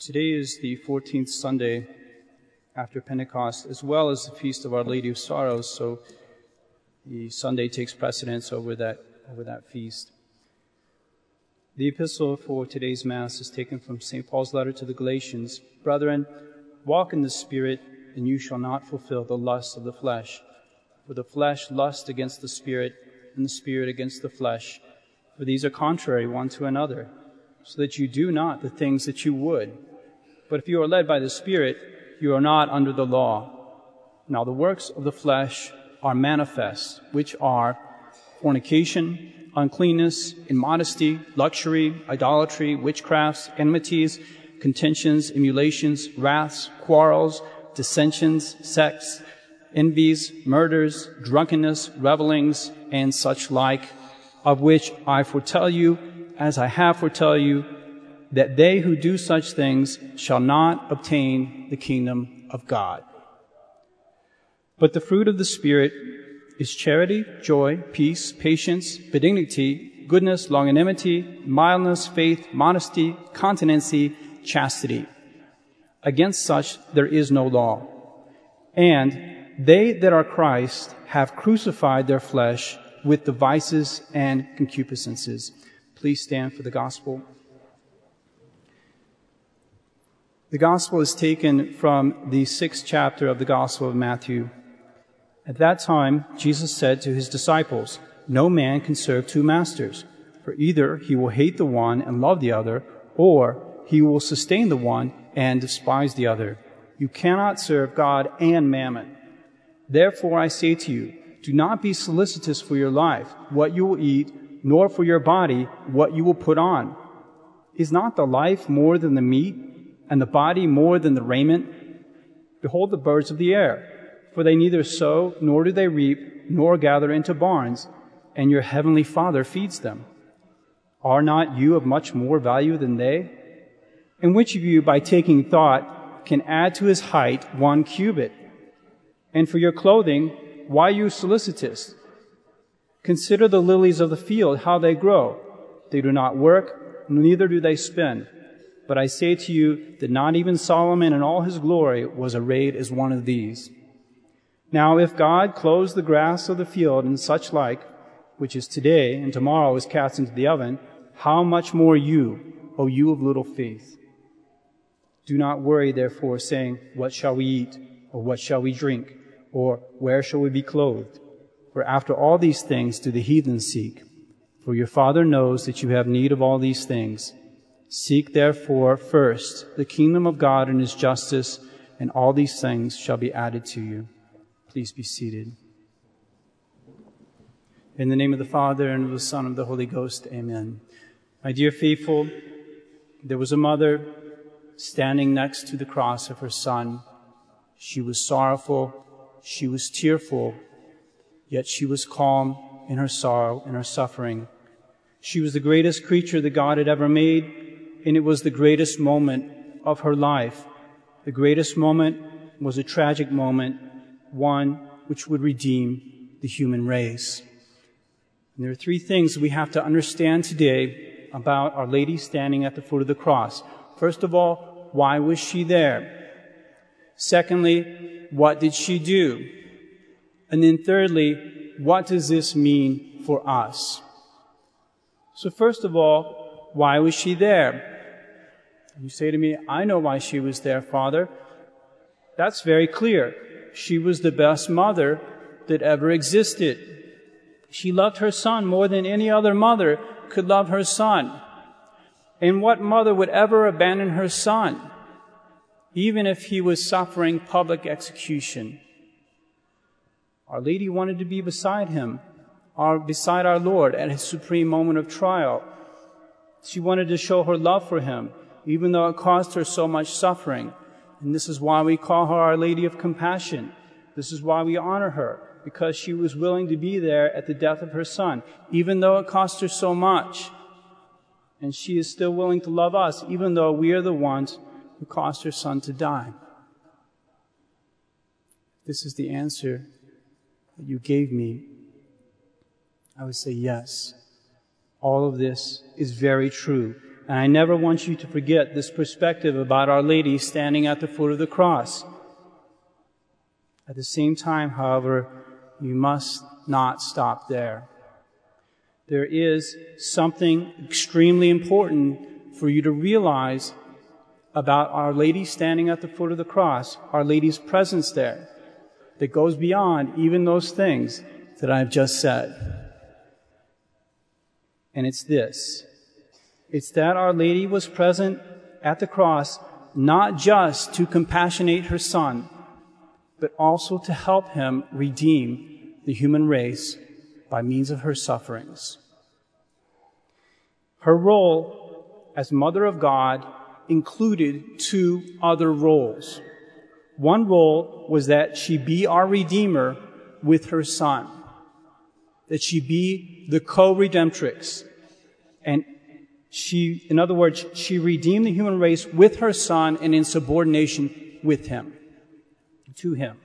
Today is the 14th Sunday after Pentecost, as well as the feast of Our Lady of Sorrows, so the Sunday takes precedence over that, over that feast. The epistle for today's Mass is taken from St. Paul's letter to the Galatians. Brethren, walk in the Spirit, and you shall not fulfill the lusts of the flesh. For the flesh lusts against the Spirit, and the Spirit against the flesh. For these are contrary one to another, so that you do not the things that you would. But if you are led by the Spirit, you are not under the law. Now the works of the flesh are manifest, which are fornication, uncleanness, immodesty, luxury, idolatry, witchcrafts, enmities, contentions, emulations, wraths, quarrels, dissensions, sects, envies, murders, drunkenness, revelings, and such like, of which I foretell you, as I have foretell you, that they who do such things shall not obtain the kingdom of God. But the fruit of the Spirit is charity, joy, peace, patience, benignity, goodness, longanimity, mildness, faith, modesty, continency, chastity. Against such there is no law. And they that are Christ have crucified their flesh with the vices and concupiscences. Please stand for the gospel. The gospel is taken from the sixth chapter of the gospel of Matthew. At that time, Jesus said to his disciples, No man can serve two masters, for either he will hate the one and love the other, or he will sustain the one and despise the other. You cannot serve God and mammon. Therefore I say to you, do not be solicitous for your life, what you will eat, nor for your body, what you will put on. Is not the life more than the meat, and the body more than the raiment? Behold the birds of the air, for they neither sow, nor do they reap, nor gather into barns, and your heavenly Father feeds them. Are not you of much more value than they? And which of you, by taking thought, can add to his height one cubit? And for your clothing, why you solicitous? Consider the lilies of the field, how they grow. They do not work, neither do they spin. But I say to you that not even Solomon in all his glory was arrayed as one of these. Now, if God clothes the grass of the field and such like, which is today and tomorrow is cast into the oven, how much more you, O you of little faith? Do not worry, therefore, saying, What shall we eat? Or what shall we drink? Or where shall we be clothed? For after all these things do the heathen seek. For your Father knows that you have need of all these things. Seek therefore first the kingdom of God and his justice, and all these things shall be added to you. Please be seated. In the name of the Father, and of the Son, and of the Holy Ghost, amen. My dear faithful, there was a mother standing next to the cross of her son. She was sorrowful, she was tearful, yet she was calm in her sorrow and her suffering. She was the greatest creature that God had ever made, and it was the greatest moment of her life. The greatest moment was a tragic moment, one which would redeem the human race. And there are three things we have to understand today about Our Lady standing at the foot of the cross. First of all, why was she there? Secondly, what did she do? And then thirdly, what does this mean for us? So first of all, why was she there? You say to me, I know why she was there, Father. That's very clear. She was the best mother that ever existed. She loved her son more than any other mother could love her son. And what mother would ever abandon her son, even if he was suffering public execution? Our Lady wanted to be beside him, our, beside our Lord at his supreme moment of trial. She wanted to show her love for him even though it caused her so much suffering. And this is why we call her Our Lady of Compassion. This is why we honor her, because she was willing to be there at the death of her son, even though it cost her so much. And she is still willing to love us, even though we are the ones who caused her son to die. This is the answer that you gave me. I would say yes. All of this is very true And I never want you to forget this perspective about Our Lady standing at the foot of the cross. At the same time, however, you must not stop there. There is something extremely important for you to realize about Our Lady standing at the foot of the cross, Our Lady's presence there, that goes beyond even those things that I've just said. And it's this. It's that Our Lady was present at the cross not just to compassionate her son, but also to help him redeem the human race by means of her sufferings. Her role as Mother of God included two other roles. One role was that she be our Redeemer with her Son, that she be the co-redemptrix. And she, in other words, she redeemed the human race with her Son and in subordination with Him, to Him.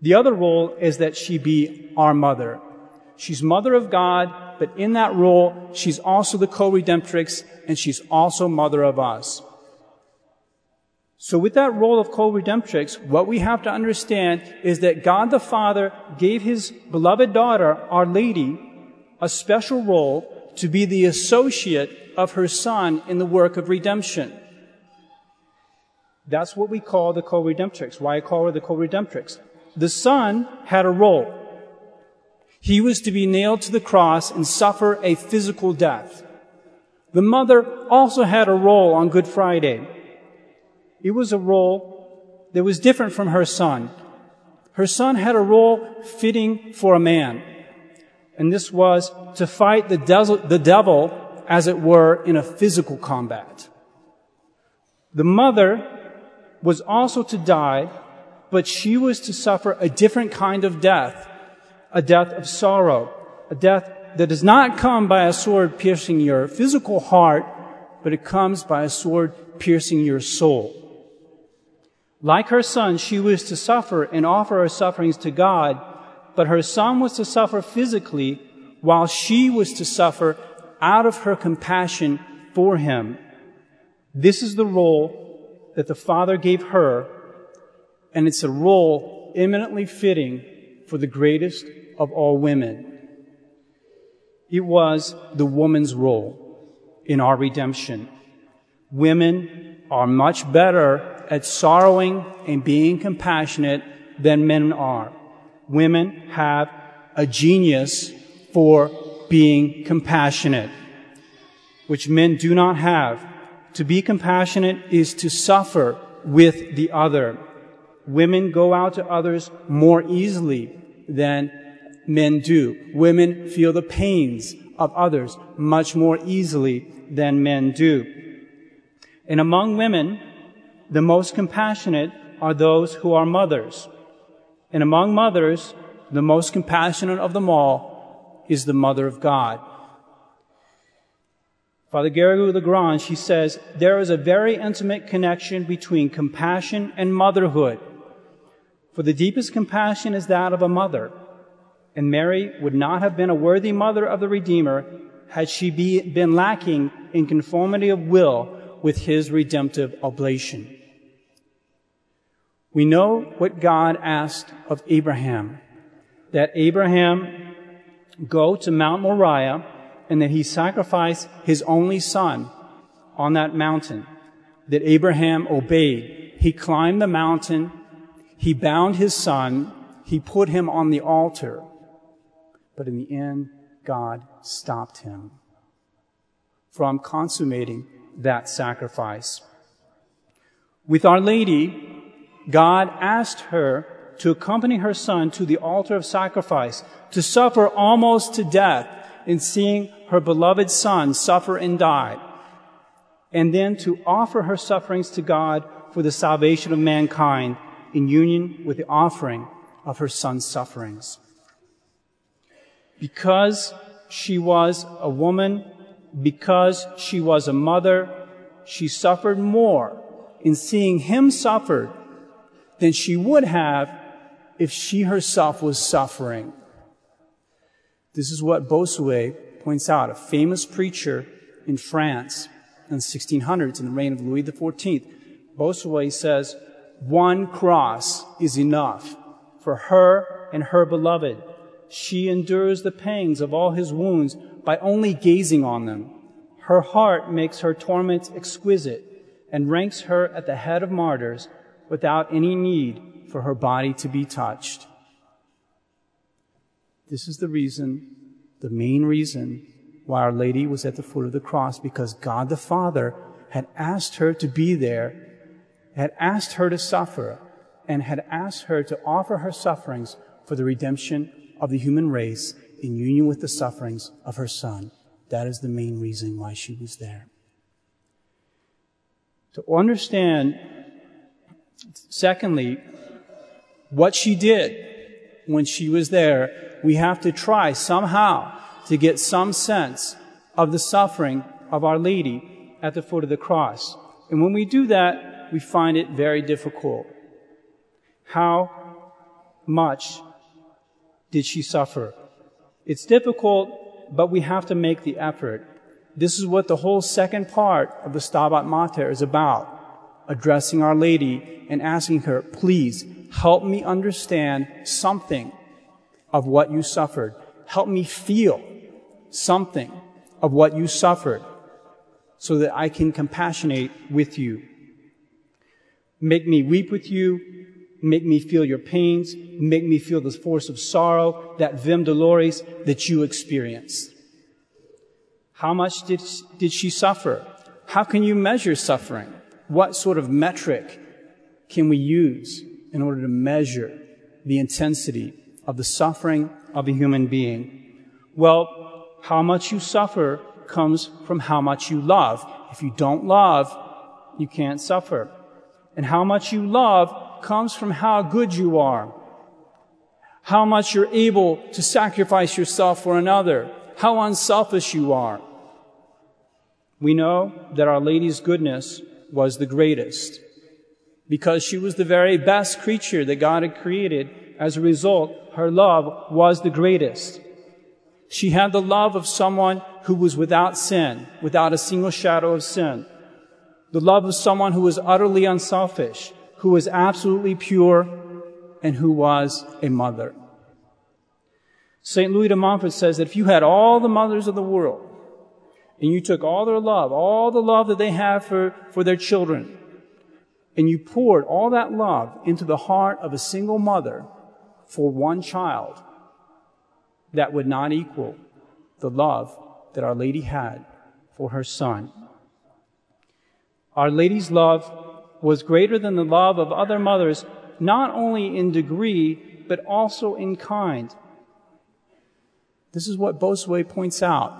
The other role is that she be our mother. She's mother of God, but in that role, she's also the co-redemptrix and she's also mother of us. So with that role of co-redemptrix, what we have to understand is that God the Father gave his beloved daughter, Our Lady, a special role to be the associate of her son in the work of redemption. That's what we call the co-redemptrix. Why I call her the co-redemptrix. The son had a role. He was to be nailed to the cross and suffer a physical death. The mother also had a role on Good Friday. It was a role that was different from her son. Her son had a role fitting for a man. And this was to fight the, de- the devil, as it were, in a physical combat. The mother was also to die, but she was to suffer a different kind of death, a death of sorrow, a death that does not come by a sword piercing your physical heart, but it comes by a sword piercing your soul. Like her son, she was to suffer and offer her sufferings to God, but her son was to suffer physically while she was to suffer out of her compassion for him. This is the role that the Father gave her, and it's a role eminently fitting for the greatest of all women. It was the woman's role in our redemption. Women are much better at sorrowing and being compassionate than men are. Women have a genius for being compassionate, which men do not have. To be compassionate is to suffer with the other. Women go out to others more easily than men do. Women feel the pains of others much more easily than men do. And among women, the most compassionate are those who are mothers. And among mothers, the most compassionate of them all is the mother of God. Father Garrigou Lagrange, he says, there is a very intimate connection between compassion and motherhood. For the deepest compassion is that of a mother and Mary would not have been a worthy mother of the Redeemer had she be, been lacking in conformity of will with his redemptive oblation. We know what God asked of Abraham, that Abraham go to Mount Moriah and that he sacrifice his only son on that mountain, that Abraham obeyed. He climbed the mountain, he bound his son, he put him on the altar, but in the end, God stopped him from consummating that sacrifice. With Our Lady, God asked her to accompany her son to the altar of sacrifice, to suffer almost to death in seeing her beloved son suffer and die, and then to offer her sufferings to God for the salvation of mankind in union with the offering of her son's sufferings because she was a woman, because she was a mother, she suffered more in seeing him suffer than she would have if she herself was suffering. This is what Bossuet points out, a famous preacher in France in the 1600s in the reign of Louis XIV. Bossuet says, one cross is enough for her and her beloved. She endures the pangs of all his wounds by only gazing on them. Her heart makes her torments exquisite and ranks her at the head of martyrs without any need for her body to be touched. This is the reason, the main reason, why Our Lady was at the foot of the cross, because God the Father had asked her to be there, had asked her to suffer, and had asked her to offer her sufferings for the redemption of the human race in union with the sufferings of her Son. That is the main reason why she was there. To understand, secondly, what she did when she was there, we have to try somehow to get some sense of the suffering of Our Lady at the foot of the cross. And when we do that, we find it very difficult. How much did she suffer? It's difficult, but we have to make the effort. This is what the whole second part of the Stabat Mater is about. Addressing Our Lady and asking her, please help me understand something of what you suffered. Help me feel something of what you suffered so that I can compassionate with you. Make me weep with you. Make me feel your pains. Make me feel the force of sorrow, that vim doloris that you experience. How much did, did she suffer? How can you measure suffering? What sort of metric can we use in order to measure the intensity of the suffering of a human being? Well, how much you suffer comes from how much you love. If you don't love, you can't suffer. And how much you love comes from how good you are. How much you're able to sacrifice yourself for another. How unselfish you are. We know that Our Lady's goodness was the greatest because she was the very best creature that God had created. As a result, her love was the greatest. She had the love of someone who was without sin, without a single shadow of sin. The love of someone who was utterly unselfish, who was absolutely pure, and who was a mother. St. Louis de Montfort says that if you had all the mothers of the world, and you took all their love, all the love that they have for, for their children, and you poured all that love into the heart of a single mother for one child, that would not equal the love that Our Lady had for her son. Our Lady's love was greater than the love of other mothers, not only in degree, but also in kind. This is what Bossuet points out.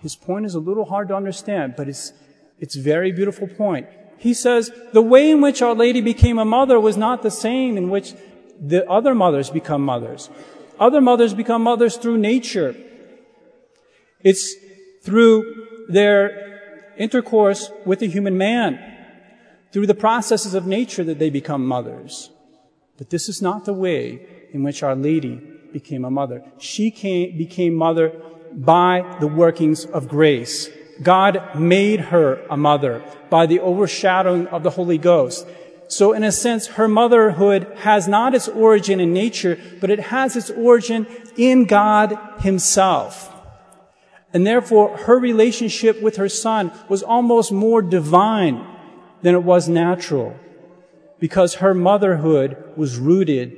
His point is a little hard to understand, but it's, it's a very beautiful point. He says the way in which Our Lady became a mother was not the same in which the other mothers become mothers. Other mothers become mothers through nature. It's through their intercourse with the human man, through the processes of nature that they become mothers. But this is not the way in which Our Lady became a mother. She came, became mother by the workings of grace. God made her a mother by the overshadowing of the Holy Ghost. So in a sense, her motherhood has not its origin in nature, but it has its origin in God himself. And therefore, her relationship with her son was almost more divine than it was natural because her motherhood was rooted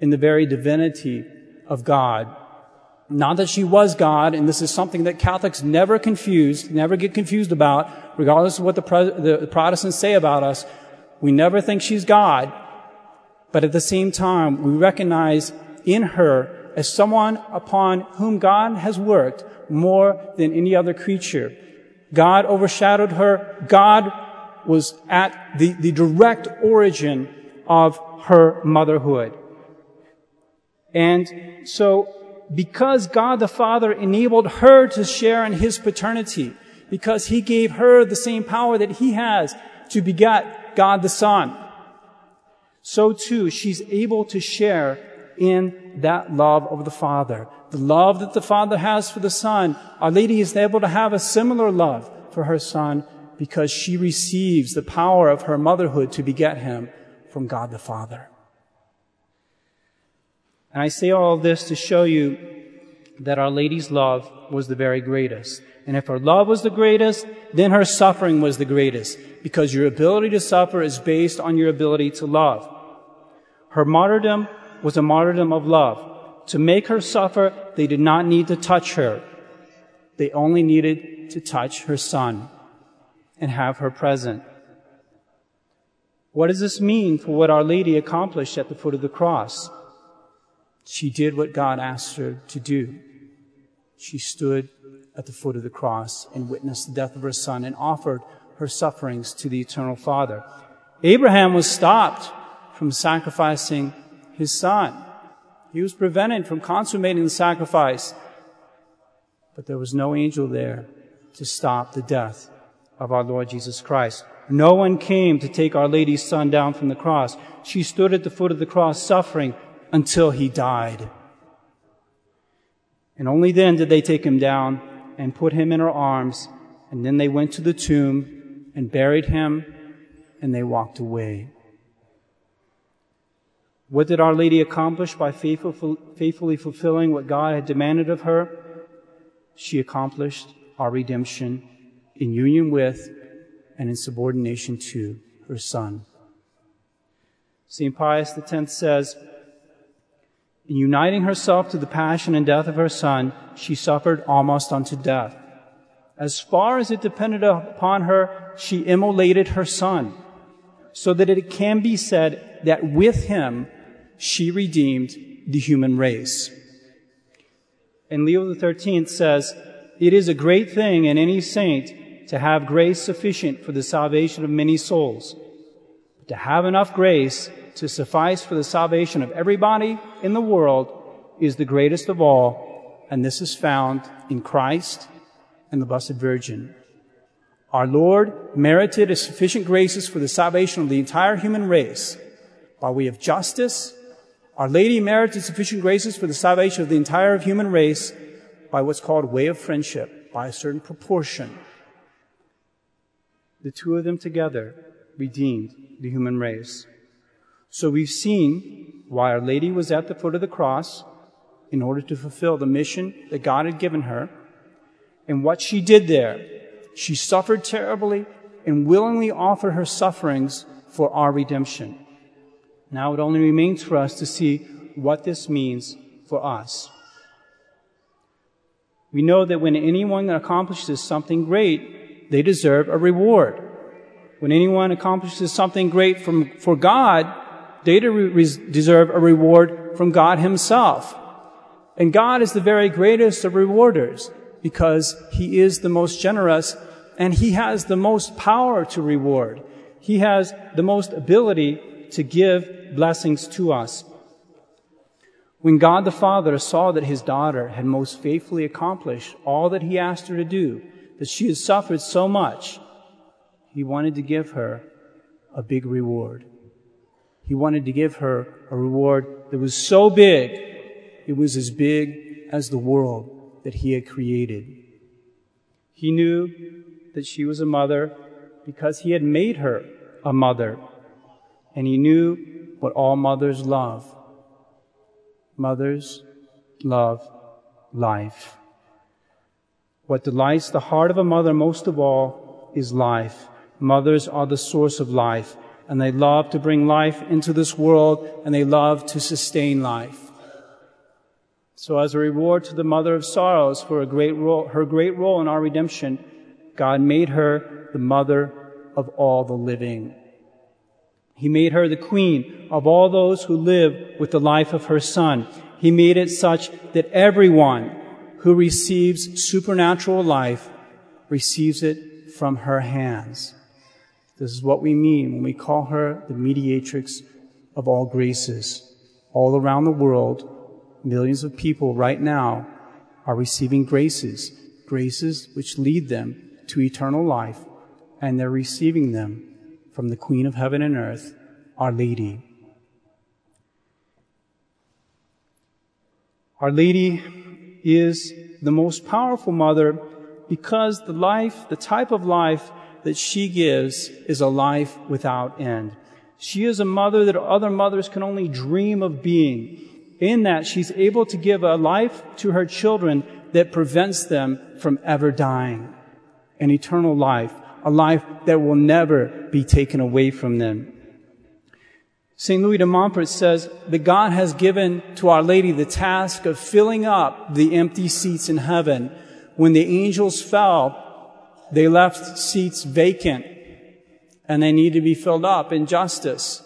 in the very divinity of God. Not that she was God, and this is something that Catholics never confuse, never get confused about, regardless of what the, the Protestants say about us. We never think she's God, but at the same time, we recognize in her as someone upon whom God has worked more than any other creature. God overshadowed her. God was at the, the direct origin of her motherhood. And so, because God the Father enabled her to share in His paternity, because He gave her the same power that He has to beget God the Son, so too she's able to share in that love of the Father. The love that the Father has for the Son, Our Lady is able to have a similar love for her Son because she receives the power of her motherhood to beget him from God the Father. And I say all this to show you that Our Lady's love was the very greatest. And if her love was the greatest, then her suffering was the greatest, because your ability to suffer is based on your ability to love. Her martyrdom was a martyrdom of love. To make her suffer, they did not need to touch her. They only needed to touch her son and have her present. What does this mean for what Our Lady accomplished at the foot of the cross? She did what God asked her to do. She stood at the foot of the cross and witnessed the death of her son and offered her sufferings to the eternal Father. Abraham was stopped from sacrificing his son. He was prevented from consummating the sacrifice. But there was no angel there to stop the death of our Lord Jesus Christ. No one came to take Our Lady's son down from the cross. She stood at the foot of the cross suffering until he died. And only then did they take him down and put him in her arms. And then they went to the tomb and buried him and they walked away. What did Our Lady accomplish by faithfully fulfilling what God had demanded of her? She accomplished our redemption in union with and in subordination to her Son. St. Pius X says, in uniting herself to the passion and death of her Son, she suffered almost unto death. As far as it depended upon her, she immolated her Son, so that it can be said that with him she redeemed the human race. And Leo XIII says, It is a great thing in any saint to have grace sufficient for the salvation of many souls. But to have enough grace to suffice for the salvation of everybody in the world is the greatest of all, and this is found in Christ and the Blessed Virgin. Our Lord merited sufficient graces for the salvation of the entire human race by way of justice. Our Lady merited sufficient graces for the salvation of the entire human race by what's called way of friendship, by a certain proportion the two of them together redeemed the human race. So we've seen why Our Lady was at the foot of the cross in order to fulfill the mission that God had given her and what she did there. She suffered terribly and willingly offered her sufferings for our redemption. Now it only remains for us to see what this means for us. We know that when anyone accomplishes something great, they deserve a reward. When anyone accomplishes something great from, for God, they deserve a reward from God Himself. And God is the very greatest of rewarders because He is the most generous and He has the most power to reward. He has the most ability to give blessings to us. When God the Father saw that His daughter had most faithfully accomplished all that He asked her to do, that she had suffered so much, he wanted to give her a big reward. He wanted to give her a reward that was so big, it was as big as the world that he had created. He knew that she was a mother because he had made her a mother. And he knew what all mothers love. Mothers love life. What delights the heart of a mother most of all is life. Mothers are the source of life, and they love to bring life into this world, and they love to sustain life. So as a reward to the mother of sorrows for great role, her great role in our redemption, God made her the mother of all the living. He made her the queen of all those who live with the life of her son. He made it such that everyone who receives supernatural life receives it from her hands. This is what we mean when we call her the mediatrix of all graces. All around the world, millions of people right now are receiving graces, graces which lead them to eternal life, and they're receiving them from the Queen of Heaven and Earth, Our Lady. Our Lady is the most powerful mother because the life, the type of life that she gives is a life without end. She is a mother that other mothers can only dream of being. In that she's able to give a life to her children that prevents them from ever dying. An eternal life, a life that will never be taken away from them. St. Louis de Montfort says that God has given to Our Lady the task of filling up the empty seats in heaven. When the angels fell, they left seats vacant and they need to be filled up in justice.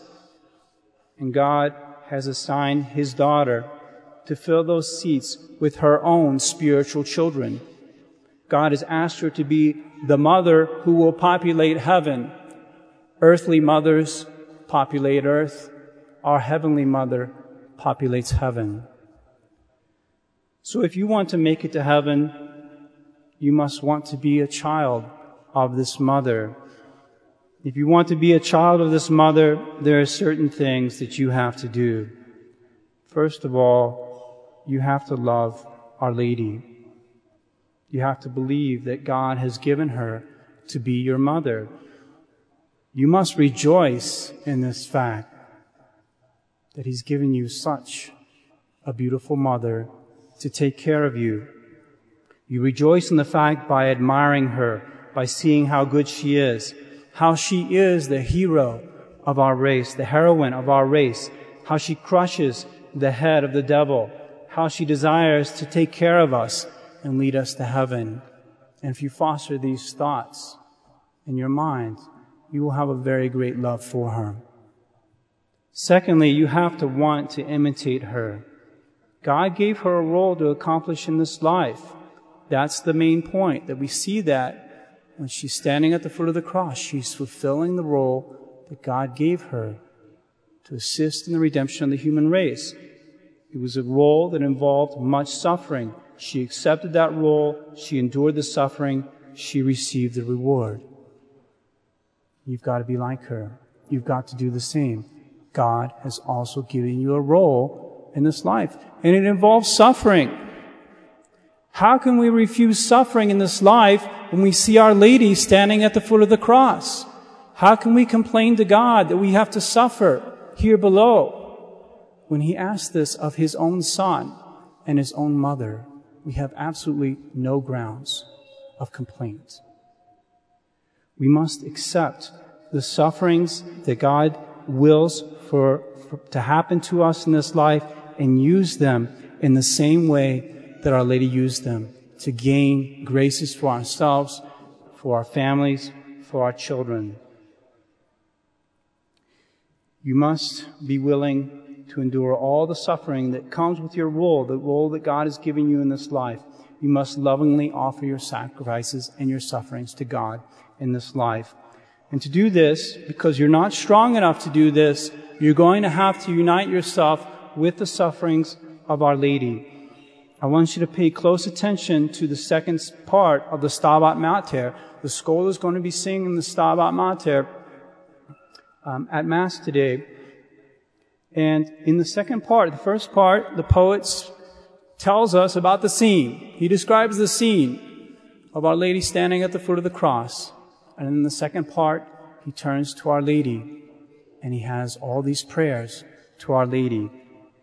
And God has assigned his daughter to fill those seats with her own spiritual children. God has asked her to be the mother who will populate heaven. Earthly mothers populate earth, our heavenly mother populates heaven. So if you want to make it to heaven, you must want to be a child of this mother. If you want to be a child of this mother, there are certain things that you have to do. First of all, you have to love Our Lady. You have to believe that God has given her to be your mother. You must rejoice in this fact that He's given you such a beautiful mother to take care of you. You rejoice in the fact by admiring her, by seeing how good she is, how she is the hero of our race, the heroine of our race, how she crushes the head of the devil, how she desires to take care of us and lead us to heaven. And if you foster these thoughts in your mind, you will have a very great love for her. Secondly, you have to want to imitate her. God gave her a role to accomplish in this life. That's the main point, that we see that when she's standing at the foot of the cross, she's fulfilling the role that God gave her to assist in the redemption of the human race. It was a role that involved much suffering. She accepted that role. She endured the suffering. She received the reward. You've got to be like her. You've got to do the same. God has also given you a role in this life, and it involves suffering. How can we refuse suffering in this life when we see Our Lady standing at the foot of the cross? How can we complain to God that we have to suffer here below? When He asked this of His own Son and His own mother, we have absolutely no grounds of complaint. We must accept the sufferings that God wills for, for, to happen to us in this life and use them in the same way that Our Lady used them to gain graces for ourselves, for our families, for our children. You must be willing to endure all the suffering that comes with your role, the role that God has given you in this life. You must lovingly offer your sacrifices and your sufferings to God in this life. And to do this, because you're not strong enough to do this, you're going to have to unite yourself with the sufferings of Our Lady. I want you to pay close attention to the second part of the Stabat Mater. The school is going to be singing the Stabat Mater um, at Mass today. And in the second part, the first part, the poet tells us about the scene. He describes the scene of Our Lady standing at the foot of the cross. And in the second part, he turns to Our Lady and he has all these prayers to Our Lady.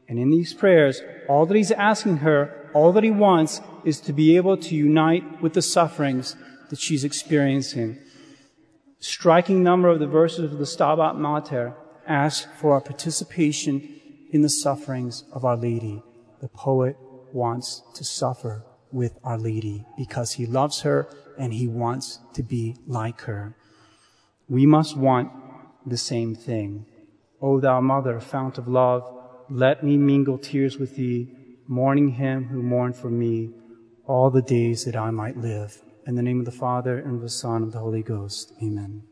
And in these prayers, all that he's asking her, all that he wants is to be able to unite with the sufferings that she's experiencing. Striking number of the verses of the Stabat Mater ask for our participation in the sufferings of Our Lady. The poet wants to suffer with Our Lady because he loves her and he wants to be like her. We must want the same thing. O thou mother, fount of love, let me mingle tears with thee, mourning him who mourned for me all the days that I might live. In the name of the Father, and of the Son, and of the Holy Ghost. Amen.